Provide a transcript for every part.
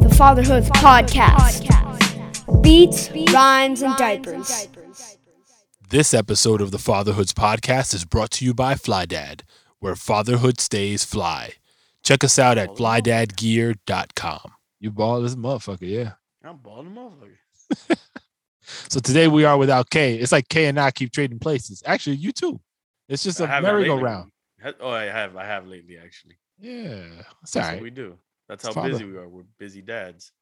The Fatherhood Podcast. Beats, rhymes, and diapers. This episode of the Fatherhoods podcast is brought to you by FlyDad, where fatherhood stays fly. Check us out at flydadgear.com. You ball this motherfucker, yeah. I'm balling motherfucker. So today we are without K. It's like K and I keep trading places. Actually, you too. It's just a merry-go-round. Oh, I have. I have lately, actually. Yeah, it's That's all what we do. That's how father- busy we are. We're busy dads.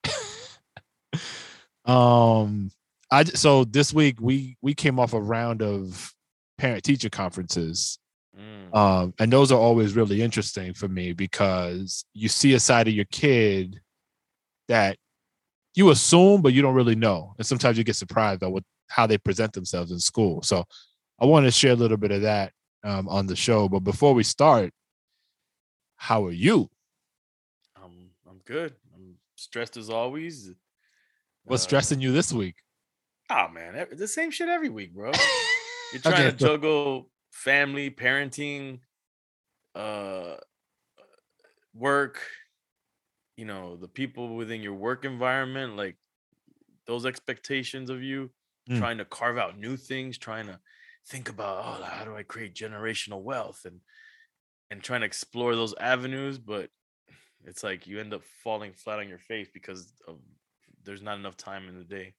um, I so this week we we came off a round of parent teacher conferences. Mm. Um, and those are always really interesting for me because you see a side of your kid that you assume, but you don't really know. And sometimes you get surprised by what how they present themselves in school. So I want to share a little bit of that um, on the show. But before we start, how are you? Good. I'm stressed as always. What's Uh, stressing you this week? Oh man, the same shit every week, bro. You're Okay, trying to so- juggle family, parenting, uh, work. You know, the people within your work environment, like those expectations of you. Mm. Trying to carve out new things, trying to think about, oh, how do I create generational wealth, and and trying to explore those avenues, but it's like you end up falling flat on your face because of there's not enough time in the day.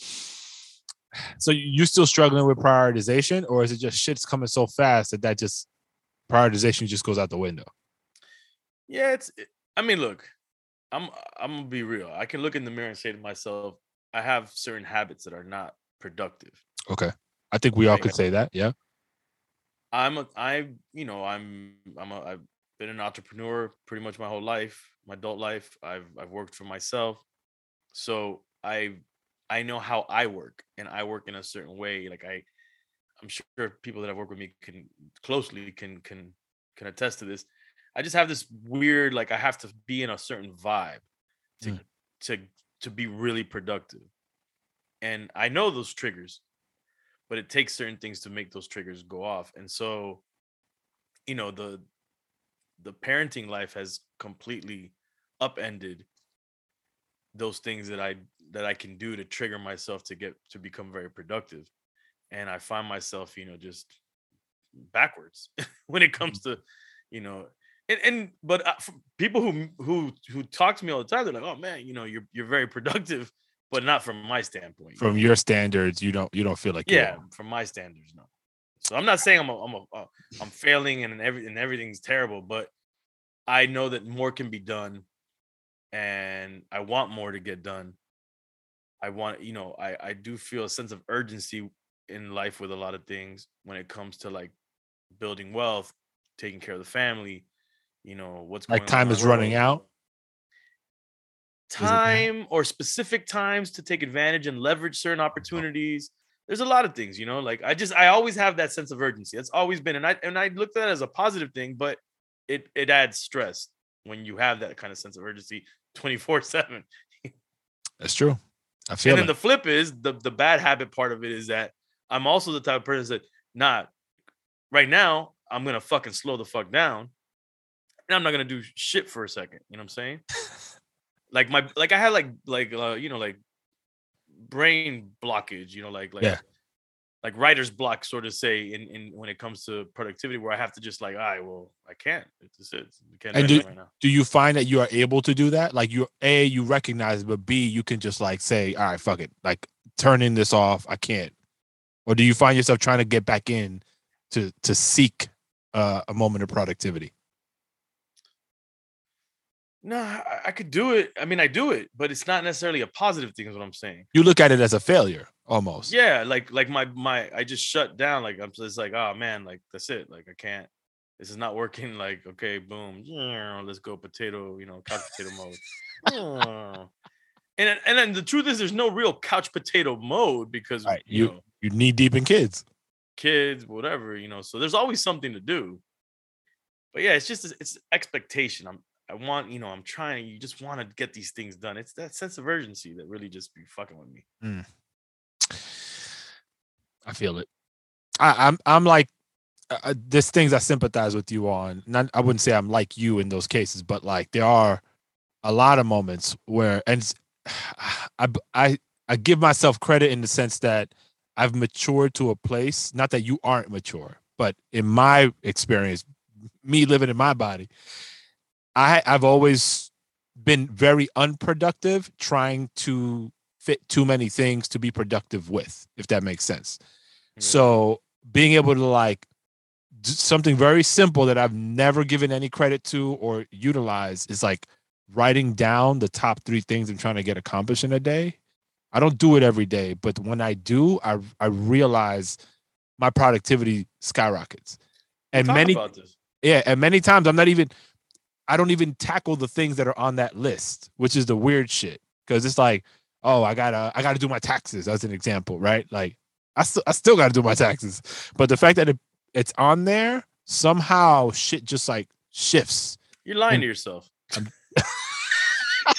So you you still struggling with prioritization, or is it just shit's coming so fast that that just prioritization just goes out the window? Yeah, it's. it- I mean, look, I'm. I'm gonna be real. I can look in the mirror and say to myself, I have certain habits that are not productive. Okay, I think we all could say that. Yeah. I'm a. I. You know. I'm. I'm a. Been an entrepreneur pretty much my whole life, my adult life. I've. I've worked for myself, so I. I know how I work, and I work in a certain way. Like I, I'm sure people that have worked with me can closely can can can attest to this. I just have this weird like I have to be in a certain vibe to Mm. to to be really productive. And I know those triggers, but it takes certain things to make those triggers go off. And so, you know, the the parenting life has completely upended those things that I that I can do to trigger myself to get to become very productive. And I find myself, you know, just backwards when it comes to, you know, and, and but uh, f- people who who who talk to me all the time, they're like, "Oh man, you know, you're you're very productive," but not from my standpoint. From your standards, you don't you don't feel like yeah, from my standards, no. So I'm not saying I'm a, I'm a uh, I'm failing and every and everything's terrible, but I know that more can be done, and I want more to get done. I want, you know, I I do feel a sense of urgency in life with a lot of things when it comes to like building wealth, taking care of the family, you know, what's Like going time is running out? Time or specific times to take advantage and leverage certain opportunities. There's a lot of things, you know. Like I just, I always have that sense of urgency. That's always been, and I and I looked at it as a positive thing, but it it adds stress when you have that kind of sense of urgency 24 seven. That's true. I feel And then it. the flip is the the bad habit part of it is that I'm also the type of person that nah, right now I'm gonna fucking slow the fuck down, and I'm not gonna do shit for a second. You know what I'm saying? like my like I had like like uh, you know like brain blockage. You know like like Yeah. like writer's block, sort of say in in when it comes to productivity, where I have to just like, all right, well, I can't. It's it. I can't And do do- right now. do you find that you are able to do that? Like you A, you recognize it, but B, you can just like say, all right, fuck it. Like turning this off. I can't. Or do you find yourself trying to get back in to to seek uh, a moment of productivity? No, I, I could do it. I mean, I do it, but it's not necessarily a positive thing. Is what I'm saying. You look at it as a failure almost. Yeah, like like my my I just shut down. Like I'm just like, oh man, like that's it. Like I can't. This is not working. Like, okay, boom, yeah, let's go potato, you know, couch potato mode. And and then the truth is, there's no real couch potato mode because Right, you, you- know You knee deep in kids. kids, whatever, you know. So there's always something to do. But yeah, it's just it's expectation. I'm I want, you know, I'm trying. You just want to get these things done. It's that sense of urgency that really just be fucking with me. I feel it. I, I'm I'm like uh, uh, there's things I sympathize with you on. Not I wouldn't say I'm like you in those cases, but like there are a lot of moments where and I, I, I give myself credit in the sense that I've matured to a place. Not that you aren't mature, but in my experience, me living in my body, I I've always been very unproductive trying to fit too many things to be productive with, if that makes sense. Yeah. So being able to like do something very simple that I've never given any credit to or utilized is like writing down the top three things I'm trying to get accomplished in a day. I don't do it every day, but when I do, I I realize my productivity skyrockets. And talked many yeah, and many times I'm not even I don't even tackle the things that are on that list, which is the weird shit. Cause it's like, oh, I gotta I gotta do my taxes as an example, right? Like I still I still gotta do my taxes. But the fact that it, it's on there, somehow shit just like shifts. You're lying And- to yourself.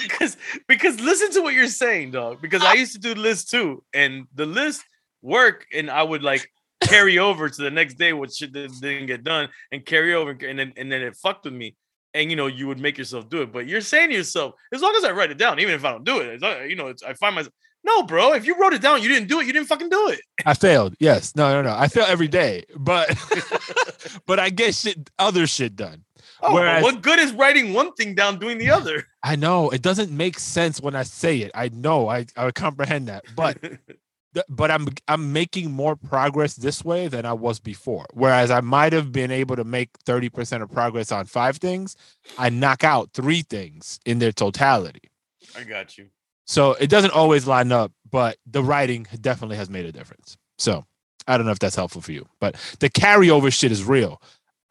Because because listen to what you're saying, dog. Because I used to do lists too, and the list work, and I would like carry over to the next day what shit didn't get done, and carry over, and then and then it fucked with me. And you know, you would make yourself do it, but you're saying to yourself, as long as I write it down, even if I don't do it, you know, it's, I find myself. No, bro. If you wrote it down, you didn't do it. You didn't fucking do it. I failed. Yes. No, no, no. I fail every day. But but I get shit other shit done. Oh, Whereas- what good is writing one thing down, doing the other? I know it doesn't make sense when I say it. I know I, I comprehend that. But but I'm I'm making more progress this way than I was before. Whereas I might have been able to make 30% of progress on five things, I knock out three things in their totality. I got you. So it doesn't always line up, but the writing definitely has made a difference. So I don't know if that's helpful for you, but the carryover shit is real.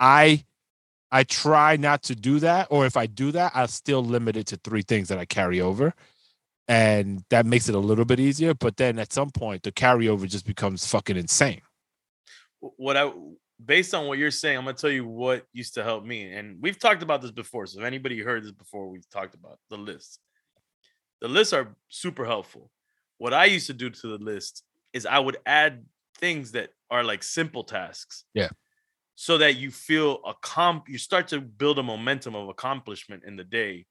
I I try not to do that, or if I do that, I'll still limit it to three things that I carry over. And that makes it a little bit easier. But then at some point, the carryover just becomes fucking insane. what I based on what you're saying, I'm gonna tell you what used to help me. And we've talked about this before. So if anybody heard this before, we've talked about the lists. The lists are super helpful. What I used to do to the list is I would add things that are like simple tasks. Yeah. So that you feel a comp you start to build a momentum of accomplishment in the day,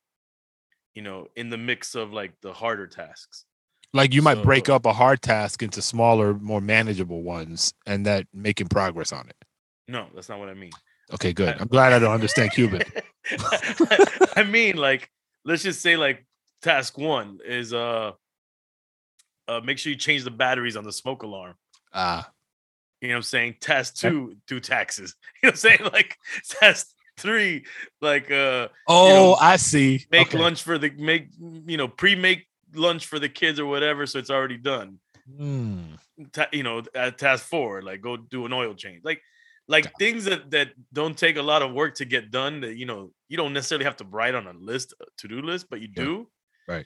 you know, in the mix of like the harder tasks. Like you might break up a hard task into smaller, more manageable ones, and that making progress on it. No, that's not what I mean. Okay, good. I- I'm glad I don't understand Cuban. I mean, like, let's just say, like, task one is uh, uh, make sure you change the batteries on the smoke alarm. Ah, You know what I'm saying? Task two, do taxes. You know what I'm saying? Like, task three, like, uh, oh, I see. make Okay. lunch for the make, you know, pre-make lunch for the kids or whatever, so it's already done. Hmm. Ta- you know, at task four, like, go do an oil change, like. Like things that that don't take a lot of work to get done. That you know you don't necessarily have to write on a list, to do list, but you Yeah. do. Right.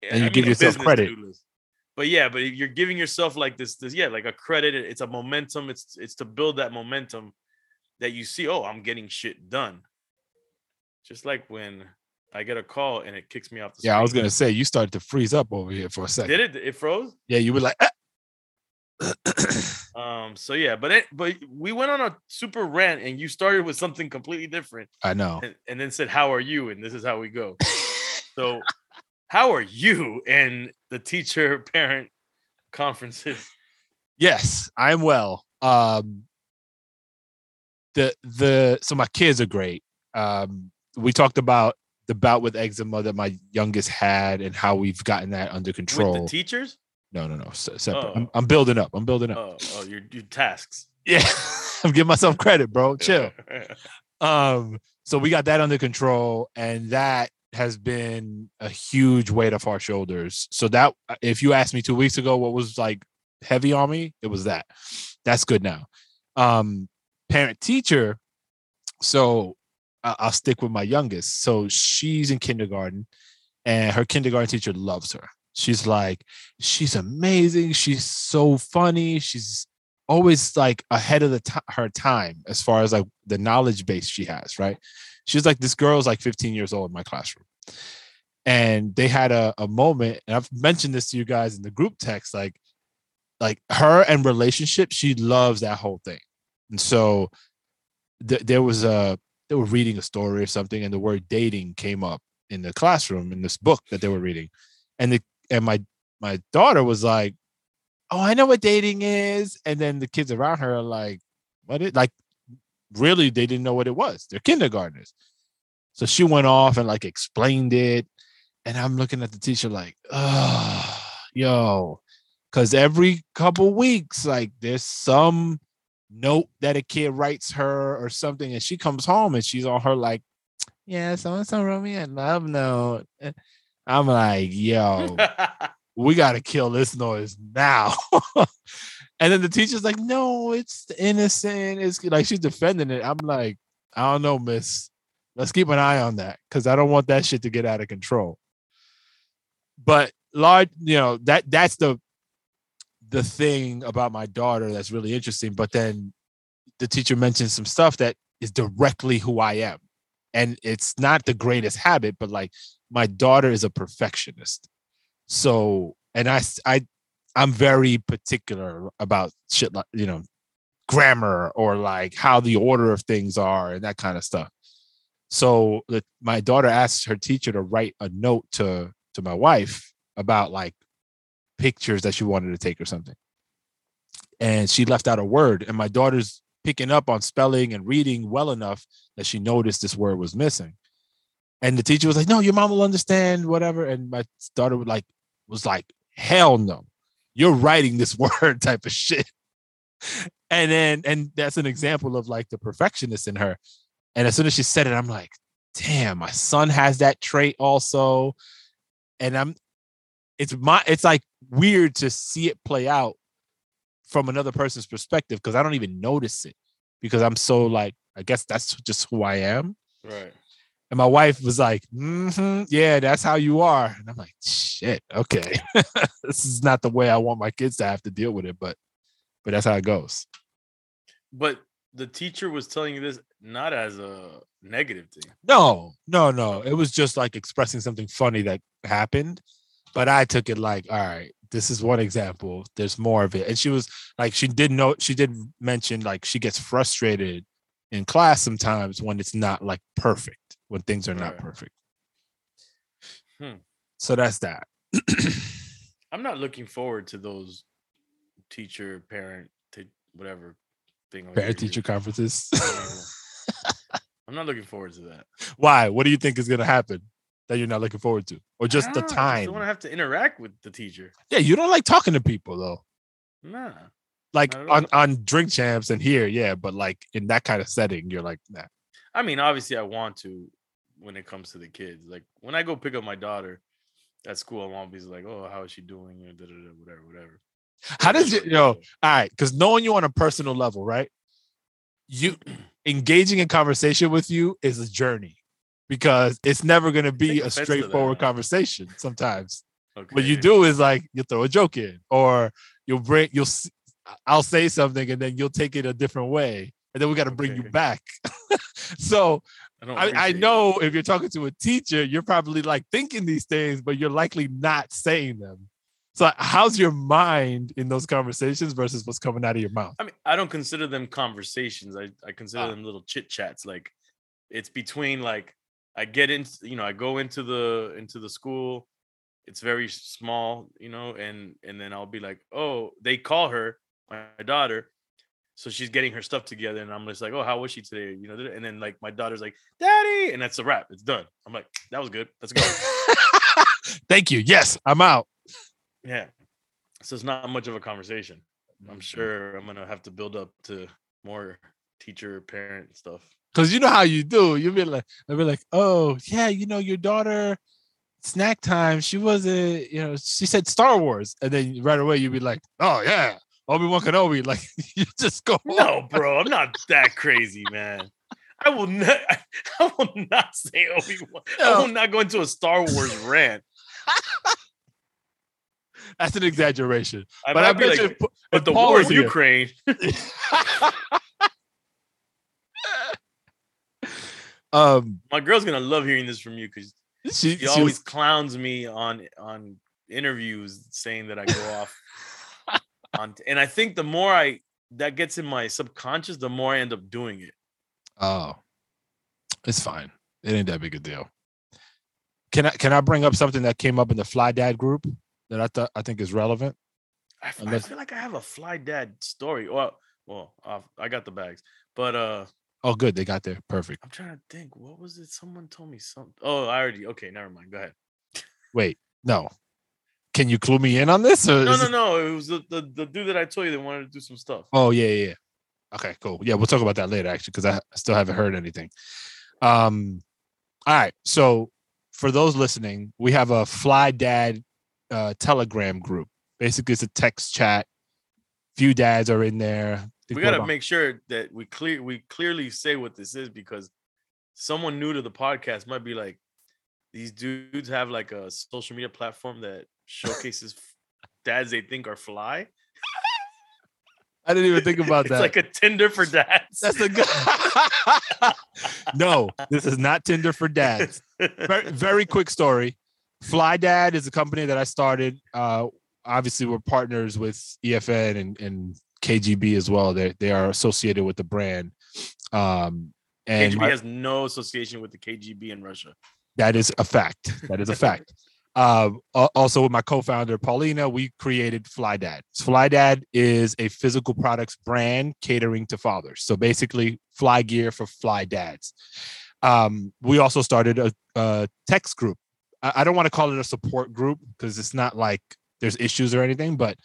Yeah, And you give a yourself credit. But yeah, but you're giving yourself like this, this yeah, like a credit. It's a momentum. It's it's to build that momentum that you see. Oh, I'm getting shit done. Just like when I get a call and it kicks me off the. Yeah, I was gonna say you started to freeze up over here for a second. Did it? It froze. Yeah, you were like, "Ah." Um. So yeah, but it, but we went on a super rant, and you started with something completely different, I know. and, and then said, "How are you?" And this is how we go. So, how are you and the teacher parent conferences? Yes, I'm well. Um, the the so my kids are great. Um, we talked about the bout with eczema that my youngest had and how we've gotten that under With control. the teachers? no, no, no, separate. Oh. I'm, I'm building up. I'm building up. Oh, oh, your your tasks. Yeah, I'm giving myself credit, bro. Chill. Um, so we got that under control, and that has been a huge weight off our shoulders. So that if you asked me two weeks ago what was like heavy on me, it was that. That's good now. Um, parent teacher, so I'll stick with my youngest. So she's in kindergarten, and her kindergarten teacher loves her. She's like, she's amazing. She's so funny. She's always like ahead of the ti- her time as far as like the knowledge base she has. Right? She's like this girl's like 15 years old in my classroom, and they had a, a moment. And I've mentioned this to you guys in the group text. Like, like her and relationship, she loves that whole thing. And so th- there was a they were reading a story or something, and the word dating came up in the classroom in this book that they were reading, and the and my my daughter was like, "Oh, I know what dating is," and then the kids around her are like, "What it like?" Really, they didn't know what it was. They're kindergartners, so she went off and like explained it, and I'm looking at the teacher like, "Oh, yo," because every couple weeks, like there's some note that a kid writes her or something, and she comes home and she's on her like, yeah, so and so wrote me a love note. And I'm like, yo, we gotta kill this noise now. and then the teacher's like, no, it's innocent. It's like she's defending it. I'm like, I don't know, miss. Let's keep an eye on that because I don't want that shit to get out of control. But large, you know, that that's the the thing about my daughter that's really interesting. But then the teacher mentioned some stuff that is directly who I am. And it's not the greatest habit, but like my daughter is a perfectionist. So, and I, I, I'm very particular about shit like, you know, grammar or like how the order of things are and that kind of stuff. So the, my daughter asked her teacher to write a note to to my wife about like pictures that she wanted to take or something. And she left out a word, and my daughter's picking up on spelling and reading well enough that she noticed this word was missing. And the teacher was like, "No, your mom will understand, whatever." And my daughter would like was like, "Hell no, you're writing this word," type of shit. And then, and that's an example of like the perfectionist in her. And as soon as she said it, I'm like, "Damn, my son has that trait also." And I'm, it's my, it's like weird to see it play out from another person's perspective because I don't even notice it because I'm so like, I guess that's just who I am. right. And my wife was like, "Mhm, yeah, that's how you are. And I'm like, shit, okay. this is not the way I want my kids to have to deal with it, but but that's how it goes. But the teacher was telling you this not as a negative thing. No, no, no. It was just like expressing something funny that happened. But I took it like, all right, this is one example. There's more of it. And she was like, she did know she did mention like she gets frustrated in class sometimes when it's not like perfect, when things are not perfect. Hmm. So that's that. I'm not looking forward to those teacher, parent, to whatever thing. Parent teacher conferences. I'm not looking forward to that. Why? What do you think is gonna happen that you're not looking forward to? Or just the ah, I time? don't want to have to interact with the teacher. yeah, you don't like talking to people though. Nah. Like on, on drink champs and here, yeah, but like in that kind of setting, you're like, nah. I mean, obviously, I want to when it comes to the kids. Like when I go pick up my daughter at school, I won't be like, "Oh, how is she doing?" Or da, da, da, whatever, whatever. How does it, you know, all right, because knowing you on a personal level, right? You engaging in conversation with you is a journey because it's never going to be a offense to that, straightforward conversation sometimes. Okay. What you do is like you throw a joke in, or you'll bring you'll I'll say something and then you'll take it a different way, and then we got to bring you back. so I, I, I know if you're talking to a teacher, you're probably like thinking these things, but you're likely not saying them. So how's your mind in those conversations versus what's coming out of your mouth? I mean, I don't consider them conversations. I, I consider Ah. them little chit chats. Like it's between like I get into you know I go into the into the school. It's very small, you know, and and then I'll be like, oh, they call her my, my daughter, so she's getting her stuff together, and I'm just like, oh, how was she today? You know, and then like my daughter's like, daddy, and that's a wrap. It's done. I'm like, that was good. Let's go. Thank you. Yes, I'm out. yeah. So it's not much of a conversation. I'm Mm-hmm. sure I'm gonna have to build up to more teacher parent stuff. Cause you know how you do. You'll be like, I'll be like, oh yeah, you know, your daughter, snack time. She wasn't, you know, she said Star Wars, and then right away you'd be like, oh yeah, Obi Wan Kenobi. Like you just go, No, bro, I'm not that crazy, man. I will not. I will not say Obi Wan. I will not go into a Star Wars rant. That's an exaggeration. I but I be bet like, you, but the war in Ukraine. Um, My girl's gonna love hearing this from you because she, she always clowns me on on interviews saying that I go off on and I think the more I that gets in my subconscious, the more I end up doing it. Oh, it's fine. It ain't that big a deal. Can I can I bring up something that came up in the Fly Dad group that I thought I think is relevant? I, f- I Unless- feel like I have a fly dad story. Well, well, I got the bags, but uh, Oh, good, they got there. Perfect. I'm trying to think. What was it? Someone told me something. Oh, I already. Okay, never mind. Go ahead. Wait, no. Can you clue me in on this? No, is no, it- no. It was the, the the dude that I told you that wanted to do some stuff. Oh yeah, yeah. yeah. Okay, cool. Yeah, we'll talk about that later actually, because I I still haven't heard anything. Um, all right. So for those listening, we have a Fly Dad uh, Telegram group. Basically, it's a text chat. Few dads are in there. We got to make sure that we clear we clearly say what this is because someone new to the podcast might be like, these dudes have like a social media platform that showcases dads they think are fly. I didn't even think about that. it's like a Tinder for dads. That's a good. no, this is not Tinder for dads. Very, very quick story. Fly Dad is a company that I started. Uh, obviously, we're partners with EFN and, and KGB as well. They they are associated with the brand. Um, and KGB my- has no association with the KGB in Russia. that is a fact. That is a fact. Al- also, with my co-founder Paulina, we created Fly Dad. Fly Dad is a physical products brand catering to fathers. So basically, fly gear for fly dads. Um, we also started a, a text group. I, I don't want to call it a support group because it's not like there's issues or anything, but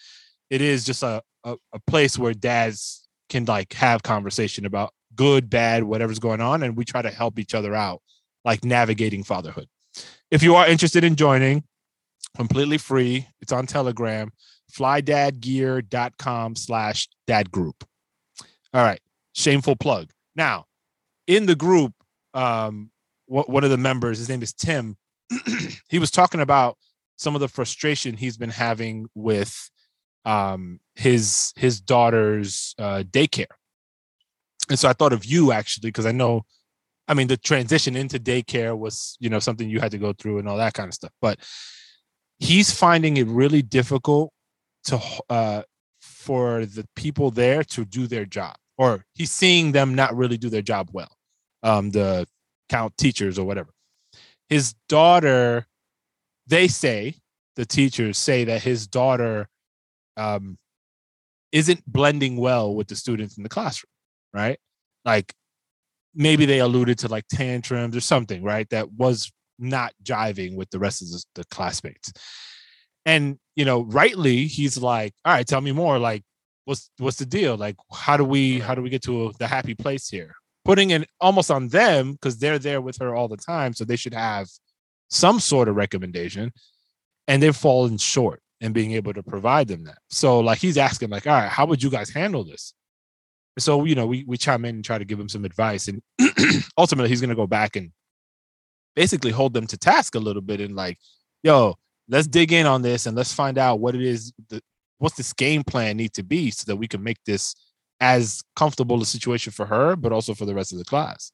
it is just a, a a place where dads can like have conversation about good, bad, whatever's going on, and we try to help each other out like navigating fatherhood. If you are interested in joining, completely free. It's on Telegram, flydadgear.com slash dad group. All right. Shameful plug. Now, in the group, um, one of the members, his name is Tim, he was talking about some of the frustration he's been having with um, his his daughter's uh, daycare. And so I thought of you actually, because I know I mean, the transition into daycare was, you know, something you had to go through and all that kind of stuff. But he's finding it really difficult to uh, for the people there to do their job, or he's seeing them not really do their job well. Um, the count teachers or whatever. His daughter, they say the teachers say that his daughter um, isn't blending well with the students in the classroom, right? Like maybe they alluded to like tantrums or something, right? That was not jiving with the rest of the, the classmates. And you know, rightly, he's like, "All right, tell me more. Like, what's what's the deal? Like, how do we how do we get to the happy place here?" Putting it almost on them because they're there with her all the time, so they should have some sort of recommendation, and they've fallen short in being able to provide them that. So, like, he's asking, like, "All right, how would you guys handle this?" so you know we we chime in and try to give him some advice and ultimately he's going to go back and basically hold them to task a little bit and like yo let's dig in on this and let's find out what it is the what's this game plan need to be so that we can make this as comfortable a situation for her but also for the rest of the class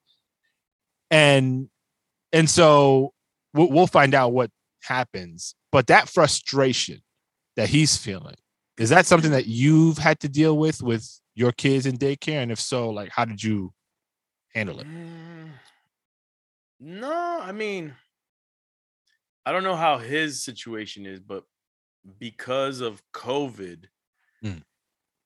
and and so we'll, we'll find out what happens but that frustration that he's feeling is that something that you've had to deal with with your kids in daycare and if so like how did you handle it Mm, No, I mean, I don't know how his situation is, but because of COVID, Mm.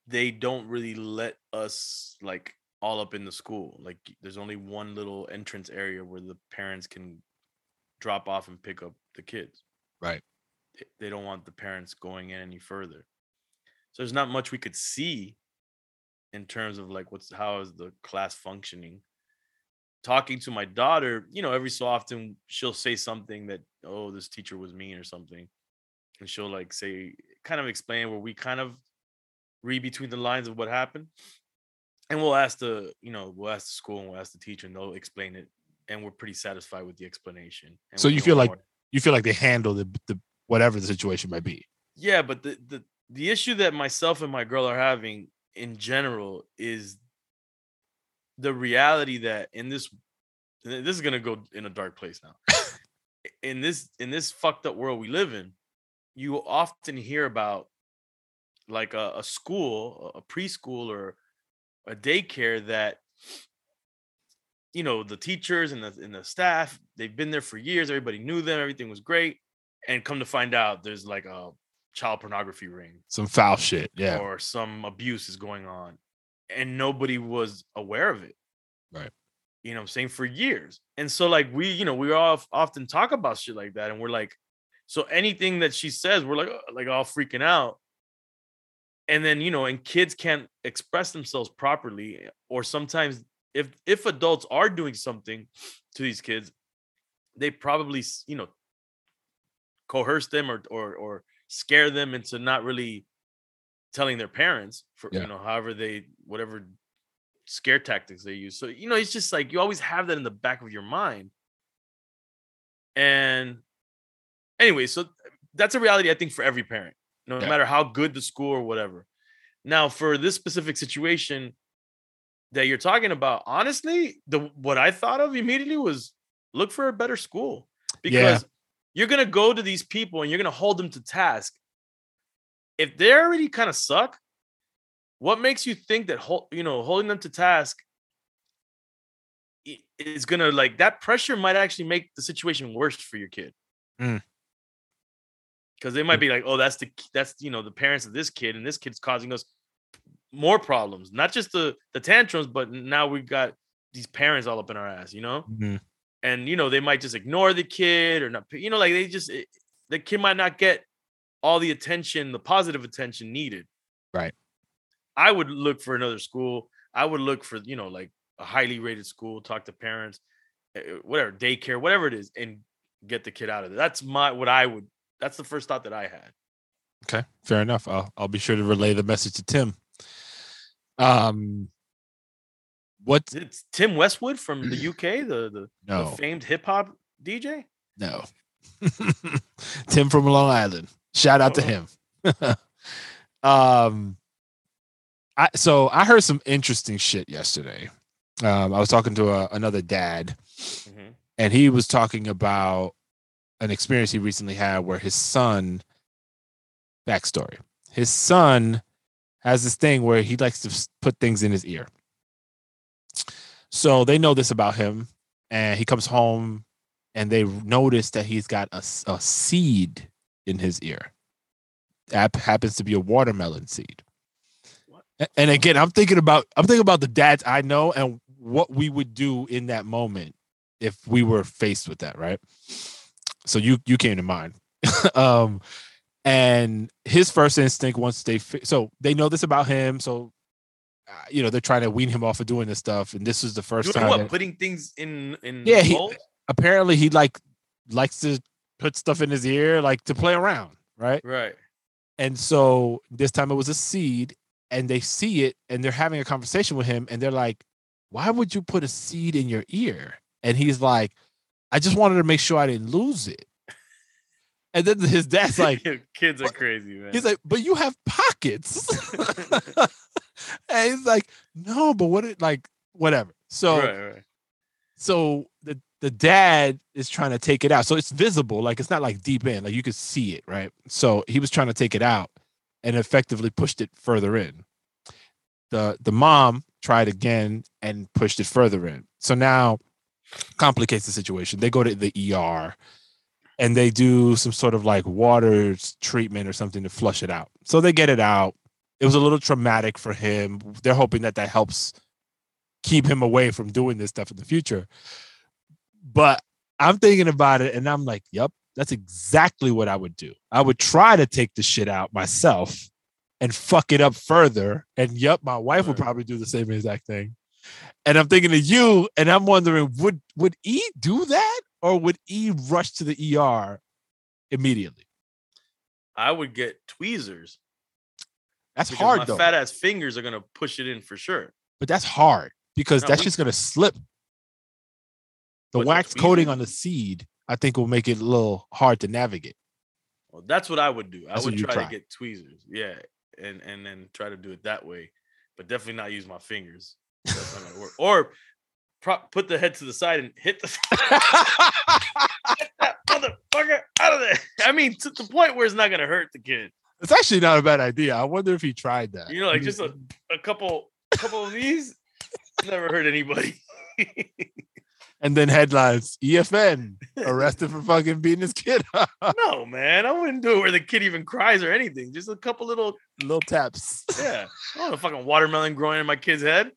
they don't really let us like all up in the school. Like, there's only one little entrance area where the parents can drop off and pick up the kids. Right. They- don't want the parents going in any further. So there's not much we could see in terms of like what's how is the class functioning talking to my daughter, you know, every so often she'll say something that, oh, this teacher was mean or something. And she'll like say, kind of explain where we kind of read between the lines of what happened. and we'll ask the you know we'll ask the school and we'll ask the teacher and they'll explain it and we're pretty satisfied with the explanation and So you feel like more. you feel like they handle the, the whatever the situation might be. yeah but the, the the issue that myself and my girl are having in general is the reality that in this this is gonna go in a dark place now in this in this fucked up world we live in you often hear about like a, a school a preschool or a daycare that you know the teachers and the and the staff they've been there for years everybody knew them everything was great and come to find out there's like a child pornography ring Some foul shit. Yeah. or some abuse is going on and nobody was aware of it Right. you know i'm saying for years and so like we you know we all often talk about shit like that and we're like so anything that she says we're like like all freaking out and then you know and kids can't express themselves properly eh, or sometimes if if adults are doing something to these kids they probably you know coerce them or or or scare them into not really telling their parents for Yeah. you know however they whatever scare tactics they use so you know it's just like you always have that in the back of your mind and anyway so that's a reality i think for every parent no Yeah. matter how good the school or whatever now for this specific situation that you're talking about honestly the what i thought of immediately was look for a better school because you're gonna go to these people and you're gonna hold them to task. If they already kind of suck what makes you think that you know holding them to task is gonna like that pressure might actually make the situation worse for your kid. Mm. because they might be like oh that's the that's you know the parents of this kid and this kid's causing us more problems. Not just the the tantrums but now we've got these parents all up in our ass you know? Mhm. And you know they might just ignore the kid or not you know like they just it, the kid might not get all the attention the positive attention needed Right. i would look for another school i would look for you know like a highly rated school talk to parents eh, eh, whatever daycare whatever it is and get the kid out of there that's my what i would that's the first thought that i had Okay, fair enough. I'll I'll be sure to relay the message to Tim. Um, what? it's tim westwood from the uk the the, the famed hip-hop dj no. Tim from Long Island. Shout out to Oh. him. um, I so I heard some interesting shit yesterday. Um, I was talking to a, another dad, Mhm. and he was talking about an experience he recently had where his son backstory his son has this thing where he likes to put things in his ear so they know this about him and he comes home and they notice that he's got a seed in his ear. That happens to be a watermelon seed. What? And again i'm thinking about i'm thinking about the dads i know and what we would do in that moment if we were faced with that right? So you you came to mind. Um and his first instinct once they so they know this about him so Uh, you know they're trying to wean him off of doing this stuff and this is the first Doing time what? that- putting things in in Yeah, he- apparently he like likes to put stuff in his ear like to play around right? Right. And so this time it was a seed and they see it and they're having a conversation with him and they're like why would you put a seed in your ear? And he's like i just wanted to make sure i didn't lose it. And then his dad's like kids are crazy, man. He's like, but you have pockets. and he's like, no, but what it like whatever. So right, right. so the the dad is trying to take it out. So it's visible, like it's not like deep in, like you could see it, right? So he was trying to take it out and effectively pushed it further in. The the mom tried again and pushed it further in. So now complicates the situation. They go to the ER and they do some sort of like water treatment or something to flush it out. So they get it out. It was a little traumatic for him. They're hoping that that helps keep him away from doing this stuff in the future. But I'm thinking about it and I'm like, yep, that's exactly what I would do. I would try to take the shit out myself and fuck it up further. And yep, my wife would probably do the same exact thing. And I'm thinking of you, and I'm wondering, would would E do that? Or would E rush to the ER immediately? I would get tweezers. That's because hard my though. fat ass fingers are gonna push it in for sure. but that's hard because No, that's we- just gonna slip. The wax coating on the seed, I think, will make it a little hard to navigate. Well, that's what I would do. I would try, try. to get tweezers, yeah, and and then try to do it that way, but definitely not use my fingers. That's not gonna work. Or prop, put the head to the side and hit the that motherfucker out of there. I mean, to the point where it's not gonna hurt the kid. It's actually not a bad idea. I wonder if he tried that. You know, like just a, a couple couple of these never hurt anybody. and then headlines: EFN arrested for fucking beating his kid. no, man, I wouldn't do it where the kid even cries or anything. Just a couple little, Little taps. yeah. I want a fucking watermelon growing in my kid's head.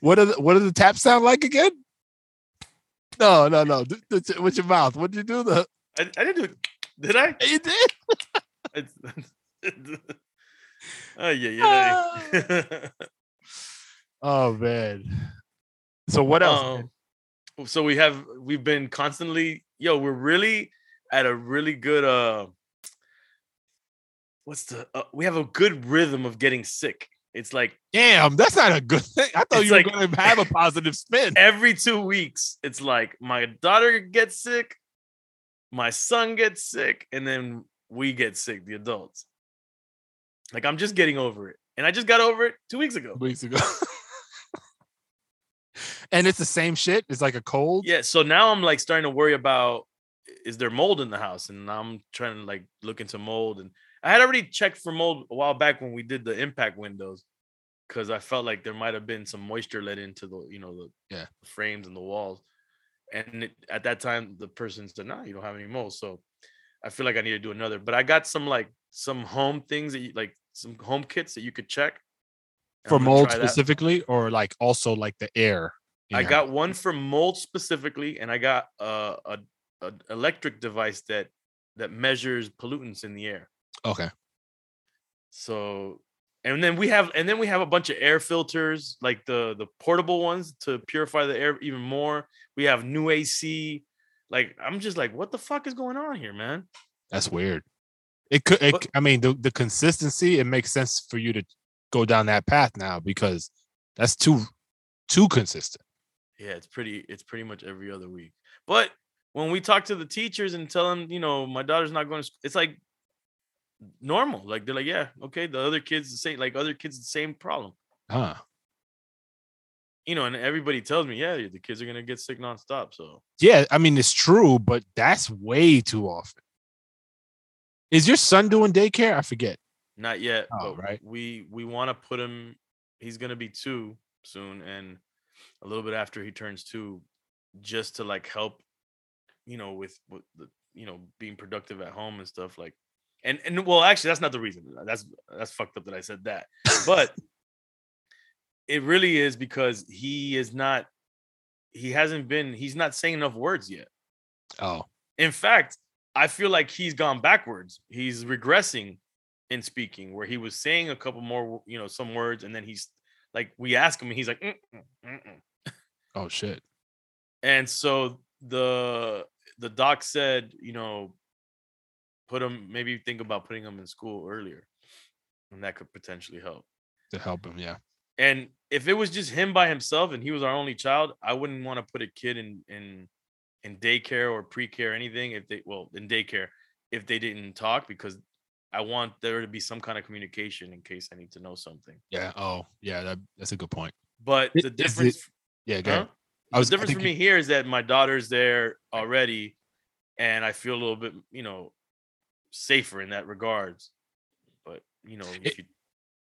What are the, what do the taps sound like again? No, no, no. With your mouth. What did you do? The I, I didn't do it. Did I? you did. It's- oh yeah, yeah. Oh man. So what else? Um, so we have we've been constantly, yo, we're really at a really good uh what's the uh, we have a good rhythm of getting sick. It's like Damn, that's not a good thing. I thought It's you like- were going to have a positive spin. every two weeks, it's like my daughter gets sick, my son gets sick, and then we get sick, the adults. Like I'm just getting over it. And I just got over it two weeks ago. weeks ago. and it's the same shit. It's like a cold. Yeah, so now I'm like starting to worry about is there mold in the house, and I'm trying to like look into mold. And I had already checked for mold a while back when we did the impact windows, because I felt like there might have been some moisture let into the you know the Yeah. frames and the walls. And it, at that time, the person said, "No, you don't have any mold." So I feel like I need to do another. But I got some like some home things that you like some home kits that you could check For mold specifically, or like also like the air. I got one for mold specifically, and I got uh, a a electric device that that measures pollutants in the air. Okay. So, and then we have and then we have a bunch of air filters, like the the portable ones to purify the air even more. We have new AC. Like I'm just like, what the fuck is going on here, man? That's weird. It could. It, But- I mean, the the consistency. It makes sense for you to go down that path now because that's too too consistent. Yeah, it's pretty. It's pretty much every other week. But when we talk to the teachers and tell them, you know, my daughter's not going to, it's like normal. Like they're like, yeah, okay, the other kids the same. Like other kids the same problem. Huh. You know, and everybody tells me, yeah, the kids are gonna get sick nonstop. So Yeah, I mean it's true, but that's way too often. Is your son doing daycare? I forget. not yet. Oh, but right. We we want to put him. He's gonna be two soon, and a little bit after he turns two, just to like help, you know, with with the you know being productive at home and stuff like. And and well, actually, that's not the reason. Uh, that's that's fucked up that I said that. But it really is because he is not. He hasn't been. He's not saying enough words yet. Oh, In fact, I feel like he's gone backwards. He's regressing in speaking, where he was saying a couple more, you know, some words, and then he's like, we ask him, and he's like, "Mm, mm, mm, mm." oh shit. and so the the doc said, you know, put him, maybe think about putting him in school earlier, and that could potentially help. To help him, yeah. And if it was just him by himself and he was our only child, I wouldn't want to put a kid in in in daycare or pre-care anything if they well in daycare if they didn't talk because I want there to be some kind of communication in case I need to know something. Yeah. Oh, yeah. That, that's a good point. But the is it- difference Yeah. Go huh? I was the difference for me here is that my daughter's there already and I feel a little bit, you know, safer in that regards. But you know, if It- you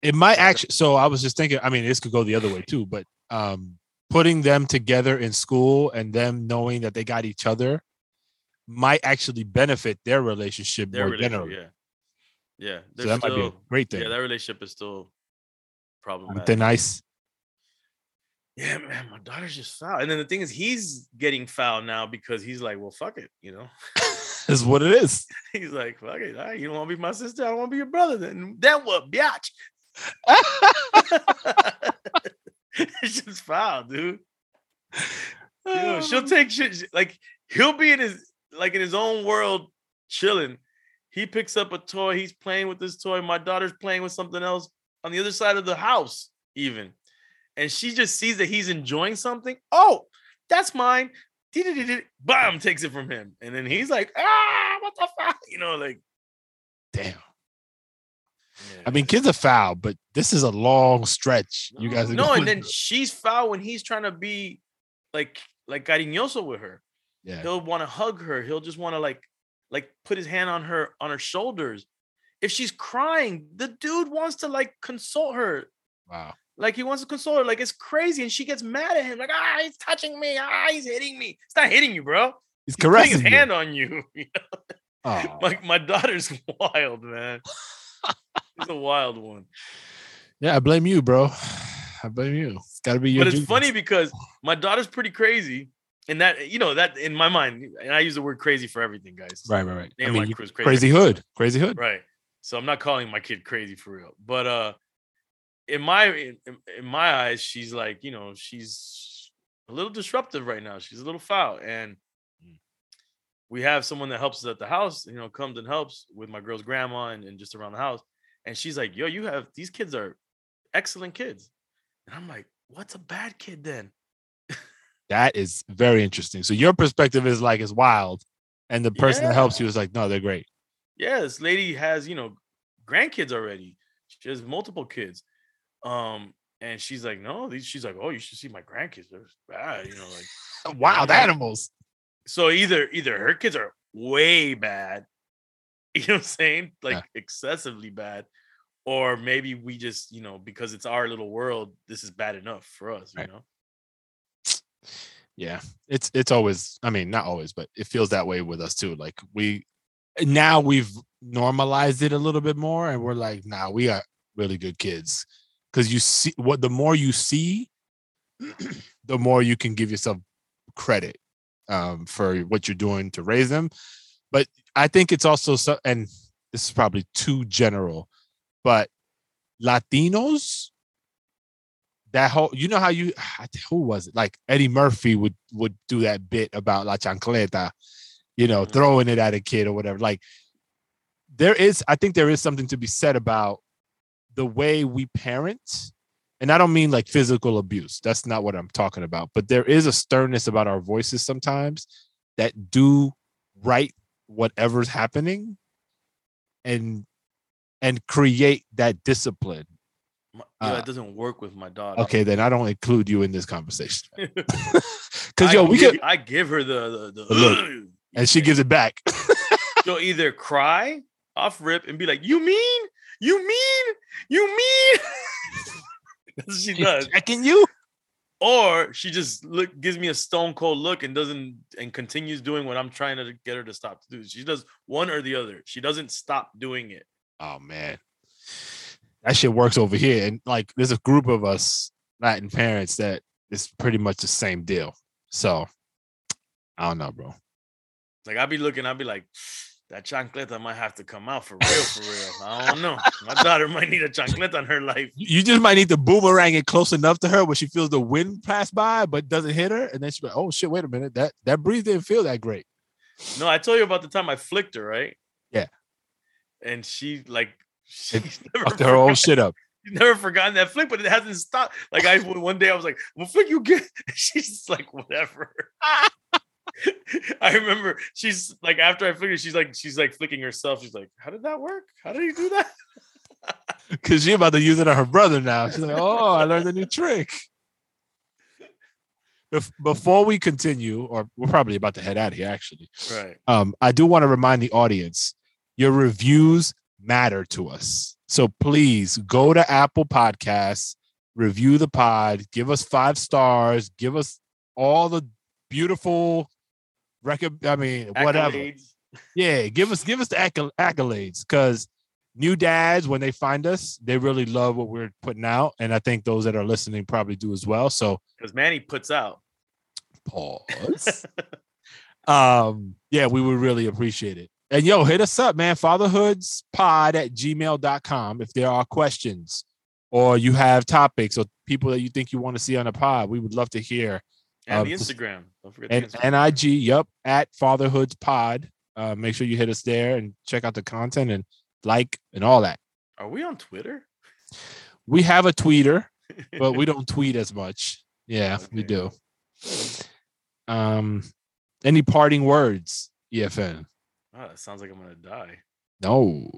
It might actually. So I was just thinking. I mean, this could go the other way too. But um, putting them together in school and them knowing that they got each other might actually benefit their relationship their more relationship, generally. yeah. Yeah. So that might be a great thing. Yeah, that relationship is still problematic. They're nice. Yeah, man, my daughter's just foul. And then the thing is, he's getting foul now because he's like, well, fuck it, you know. is what it is. he's like, fuck it, right, you don't want to be my sister, I don't want to be your brother. Then, then what, biatch? it's just foul, dude. Know, she'll take shit like he'll be in his like in his own world chilling. He picks up a toy, he's playing with this toy. My daughter's playing with something else on the other side of the house, even. and she just sees that he's enjoying something. Oh, that's mine. Bam, takes it from him, and then he's like, ah, what the fuck, you know, like. Damn. I mean, kids are foul, but this is a long stretch. You guys are no, and then she's foul when he's trying to be like like cariñoso with her. yeah. He'll want to hug her. He'll just want to like like put his hand on her on her shoulders. If she's crying, the dude wants to like console her. Wow. Like he wants to console her. Like it's crazy, and she gets mad at him. Like ah, he's touching me. Ah, he's hitting me. It's not hitting you, bro. He's He's caressing his you. hand on you. Aw. like my daughter's wild, man. She's a wild one. yeah, I blame you, bro. I blame you. It's got to be your. but it's funny because my daughter's pretty crazy, and that you know that in my mind, and I use the word crazy for everything, guys. Right, right, right. I mean, you- crazy. crazy hood, crazy hood. Right. So I'm not calling my kid crazy for real, but uh, in my in, in- in my eyes, she's like you know she's a little disruptive right now. She's a little foul, and we have someone that helps us at the house. You know, comes and helps with my girl's grandma and, and just around the house. And she's like, "Yo, you have these kids are excellent kids," and I'm like, "What's a bad kid then?" That is very interesting. So your perspective is like it's wild, and the person that helps you is like, no, they're great. yeah, this lady has, you know, grandkids already. She has multiple kids. Um, and she's like, no, these she's like, oh, you should see my grandkids. They're bad, you know, like Wild Yeah. animals. so either either her kids are way bad, you know what I'm saying? Like Yeah. excessively bad, or maybe we just, you know, because it's our little world, this is bad enough for us, you know. Yeah, it's it's always. I mean, not always, but it feels that way with us too. Like we now we've normalized it a little bit more, and we're like, nah, we are really good kids because you see what the more you see, the more you can give yourself credit um, for what you're doing to raise them. But I think it's also so, and this is probably too general, but Latinos that whole you know how you who was it like Eddie Murphy would would do that bit about la chancleta, you know, Mhm. throwing it at a kid or whatever. Like there is, I think there is something to be said about the way we parent, and I don't mean like physical abuse. That's not what I'm talking about. But there is a sternness about our voices sometimes that do right whatever's happening, and and create that discipline My, yeah, Uh, it doesn't work with my daughter. Okay, then I don't include you in this conversation. I Because yo, we give, could, I give her the the, the The look. and she gives it back. she'll either cry off rip and be like, "You mean? You mean? You mean?" She She's does. checking you. Or she just look gives me a stone cold look and doesn't and continues doing what I'm trying to get her to stop to do. She does one or the other. She doesn't stop doing it. Oh man, that shit works over here. And like, there's a group of us Latin parents that is pretty much the same deal. So I don't know, bro. Like I'll be looking, I'll be like, that chancleta might have to come out for real, for real. I don't know. My daughter might need a chancleta in her life. You just might need to boomerang it close enough to her where she feels the wind pass by, but doesn't hit her, and then she's like, "Oh shit, wait a minute, that that breeze didn't feel that great." No, I told you about the time I flicked her, right? Yeah. And she like she's never Fucked her own shit up. she's never forgotten that flick, but it hasn't stopped. Like I one day I was like, "Well, flick you get." She's just like, "Whatever." I remember she's like after I flicked her, she's like she's like flicking herself. She's like, "How did that work? How did you do that?" Cause she about to use it on her brother now. She's like, "Oh, I learned a new trick." Bef- Before we continue, or we're probably about to head out of here, actually. Right. um, I do want to remind the audience your reviews matter to us. So please go to Apple Podcasts, review the pod, give us five stars, give us all the beautiful record. I mean, whatever. Yeah, give us give us the accol- accolades because new dads when they find us, they really love what we're putting out, and I think those that are listening probably do as well. So Because Manny puts out. pause. um, yeah, we would really appreciate it. And yo, hit us up, man. Fatherhoodspod at gmail.com if there are questions or you have topics or people that you think you want to see on the pod. We would love to hear. And Um, the Instagram. Don't forget And. NIG, yep, at fatherhoodspod. Uh, make sure you hit us there and check out the content and like and all that. Are we on Twitter? We have a tweeter. but we don't tweet as much. Yeah, we do. Um, any parting words, EFN? Oh, that sounds like I'm gonna die. No,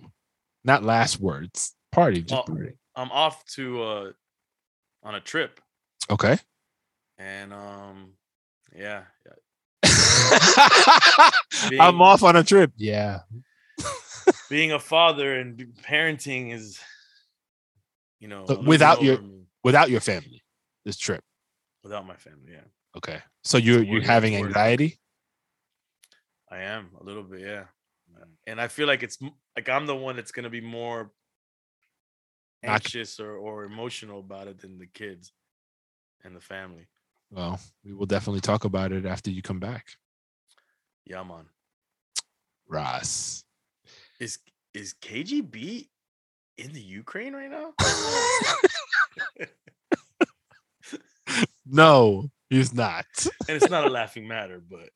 not last words. Party, just Oh. party. I'm off to uh on a trip, Okay. and um, yeah, yeah. I'm off on a trip. Yeah. being a father and parenting is, you know, So without your- me. Without your family, this trip. without my family, yeah, Okay. So you're you're having it's anxiety? I am a little bit, yeah, and I feel like it's like I'm the one that's gonna be more Not- anxious or or emotional about it than the kids and the family. Well, we will definitely talk about it after you come back. Yeah, man. Ross. Is is KGB in the Ukraine right now? No, he's not. and it's not a laughing matter, but,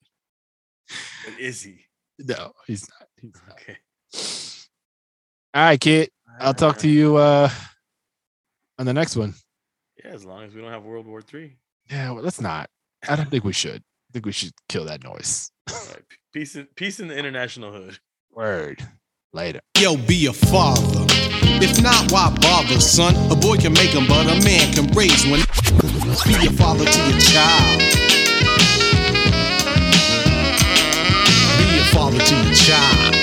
but is he? No, he's not. He's not. Okay. All right, kid. I'll talk to you uh on the next one. Yeah, as long as we don't have World War Three yeah, well, let's not. I don't think we should. I think we should kill that noise. right. Peace in peace in the international hood. Word. Later. Yo, be a father. If not, why bother, son? A boy can make him, but a man can raise one. Be a father to your child. Be a father to your child.